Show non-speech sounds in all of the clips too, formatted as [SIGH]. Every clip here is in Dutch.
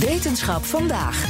Wetenschap vandaag.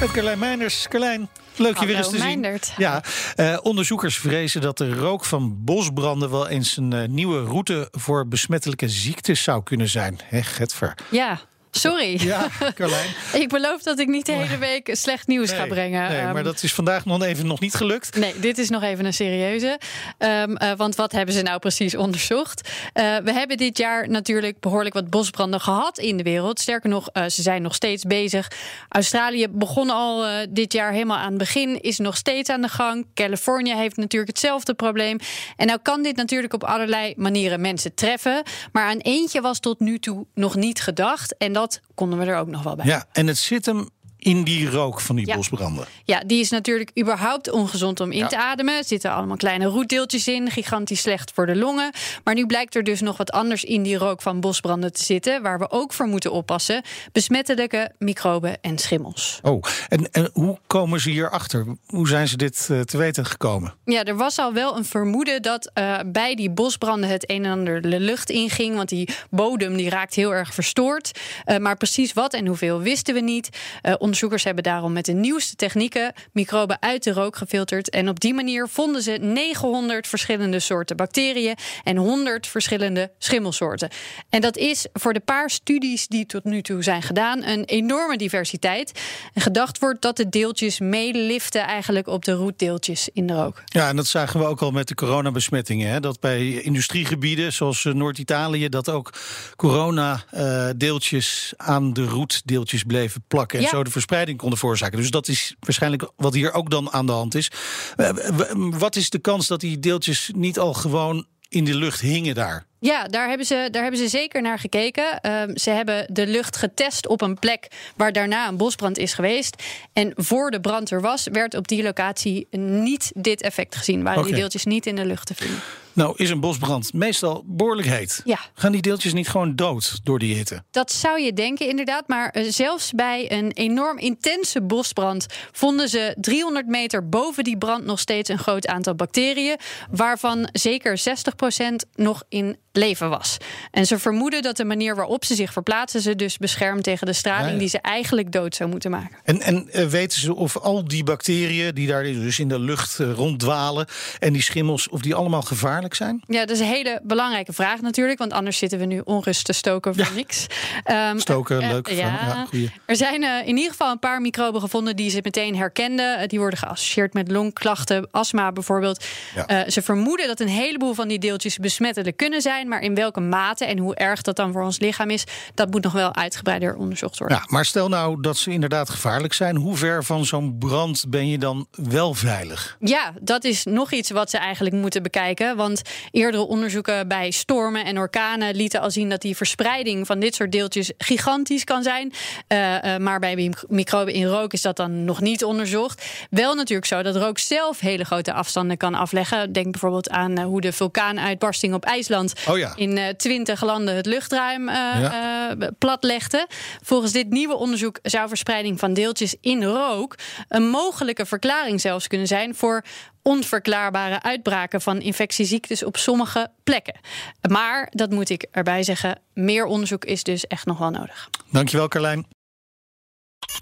Met Carlijn Meinders. Carlijn, leuk je weer eens te zien. Meindert. Ja, eh, onderzoekers vrezen dat de rook van bosbranden wel eens een eh, nieuwe route voor besmettelijke ziektes zou kunnen zijn. Hè, Getver. Ja, sorry. [LAUGHS] Ja, Carlijn. [LAUGHS] ik beloof dat ik niet de hele week slecht nieuws ga brengen. Nee, Ehm, maar dat is vandaag nog even nog niet gelukt. Nee, dit is nog even een serieuze. Ehm, eh, want wat hebben ze nou precies onderzocht? Eh, we hebben dit jaar natuurlijk behoorlijk wat bosbranden gehad in de wereld. Sterker nog, eh, ze zijn nog steeds bezig. Australië begon al dit jaar helemaal aan het begin, is nog steeds aan de gang. Californië heeft natuurlijk hetzelfde probleem. En nou kan dit natuurlijk op allerlei manieren mensen treffen. Maar aan eentje was tot nu toe nog niet gedacht. En dat konden we er ook nog wel bij. Ja, en het zit hem in die rook van die Ja. bosbranden. Ja, die is natuurlijk überhaupt ongezond om in te ademen. Er zitten allemaal kleine roetdeeltjes in, gigantisch slecht voor de longen. Maar nu blijkt er dus nog wat anders in die rook van bosbranden te zitten, waar we ook voor moeten oppassen: besmettelijke microben en schimmels. Oh, en, en hoe komen ze hierachter? Hoe zijn ze dit eh, te weten gekomen? Ja, er was al wel een vermoeden dat eh, bij die bosbranden het een en ander de lucht inging. Want die bodem die raakt heel erg verstoord. Eh, maar precies wat en hoeveel wisten we niet. Eh, onderzoekers hebben daarom met de nieuwste technieken microben uit de rook gefilterd. En op die manier vonden ze 900 verschillende soorten bacteriën en 100 verschillende schimmelsoorten. En dat is voor de paar studies die tot nu toe zijn gedaan een enorme diversiteit. En gedacht wordt dat de deeltjes meeliften eigenlijk op de roetdeeltjes in de rook. Ja, en dat zagen we ook al met de coronabesmettingen. Hè? Dat bij industriegebieden zoals eh, Noord-Italië... dat ook corona-deeltjes aan de roetdeeltjes bleven plakken... en zo de verspreiding konden veroorzaken. Dus dat is waarschijnlijk wat hier ook dan aan de hand is. Eh, Wat is de kans dat die deeltjes niet al gewoon in de lucht hingen daar? Ja, daar hebben ze, daar hebben ze zeker naar gekeken. Ehm, ze hebben de lucht getest op een plek waar daarna een bosbrand is geweest. En voor de brand er was, werd op die locatie niet dit effect gezien. Waren Oké. die deeltjes niet in de lucht te vinden. Nou, is een bosbrand meestal behoorlijk heet. Ja. Gaan die deeltjes niet gewoon dood door die hitte? Dat zou je denken, inderdaad. Maar eh, zelfs bij een enorm intense bosbrand vonden ze 300 meter boven die brand nog steeds een groot aantal bacteriën. Waarvan zeker 60% nog in leven was. En ze vermoeden dat de manier waarop ze zich verplaatsen ze dus beschermt tegen de straling Ah, ja. die ze eigenlijk dood zou moeten maken. En, en eh, weten ze of al die bacteriën die daar dus in de lucht eh, ronddwalen... en die schimmels, of die allemaal gevaarlijk zijn? Ja, dat is een hele belangrijke vraag natuurlijk. Want anders zitten we nu onrust te stoken voor niks. Ehm, Stoken, eh, leuk. van- ja, goeie. Er zijn eh, in ieder geval een paar microben gevonden die ze meteen herkenden. Eh, die worden geassocieerd met longklachten, astma bijvoorbeeld. Ja. Ze vermoeden dat een heleboel van die deeltjes besmettelijk kunnen zijn. Maar in welke mate en hoe erg dat dan voor ons lichaam is, dat moet nog wel uitgebreider onderzocht worden. Ja, maar stel nou dat ze inderdaad gevaarlijk zijn. Hoe ver van zo'n brand ben je dan wel veilig? Ja, dat is nog iets wat ze eigenlijk moeten bekijken. Want eerdere onderzoeken bij stormen en orkanen lieten al zien dat die verspreiding van dit soort deeltjes gigantisch kan zijn. Eh, eh, maar bij mic- microben in rook is dat dan nog niet onderzocht. Wel natuurlijk zo dat rook zelf hele grote afstanden kan afleggen. Denk bijvoorbeeld aan eh, hoe de vulkaanuitbarsting op IJsland Oh ja. in twintig landen het luchtruim eh Ja. platlegde. Volgens dit nieuwe onderzoek zou verspreiding van deeltjes in rook een mogelijke verklaring zelfs kunnen zijn voor onverklaarbare uitbraken van infectieziektes op sommige plekken. Maar dat moet ik erbij zeggen, meer onderzoek is dus echt nog wel nodig. Dankjewel, Carlijn.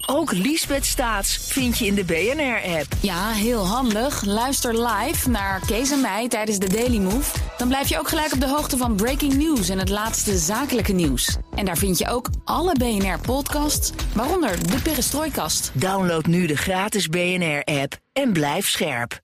Ook Liesbeth Staats vind je in de BNR-app. Ja, heel handig. Luister live naar Kees en mij tijdens de Daily Move. Dan blijf je ook gelijk op de hoogte van breaking news en het laatste zakelijke nieuws. En daar vind je ook alle BNR-podcasts, waaronder de Perestrooikast. Download nu de gratis BNR-app en blijf scherp.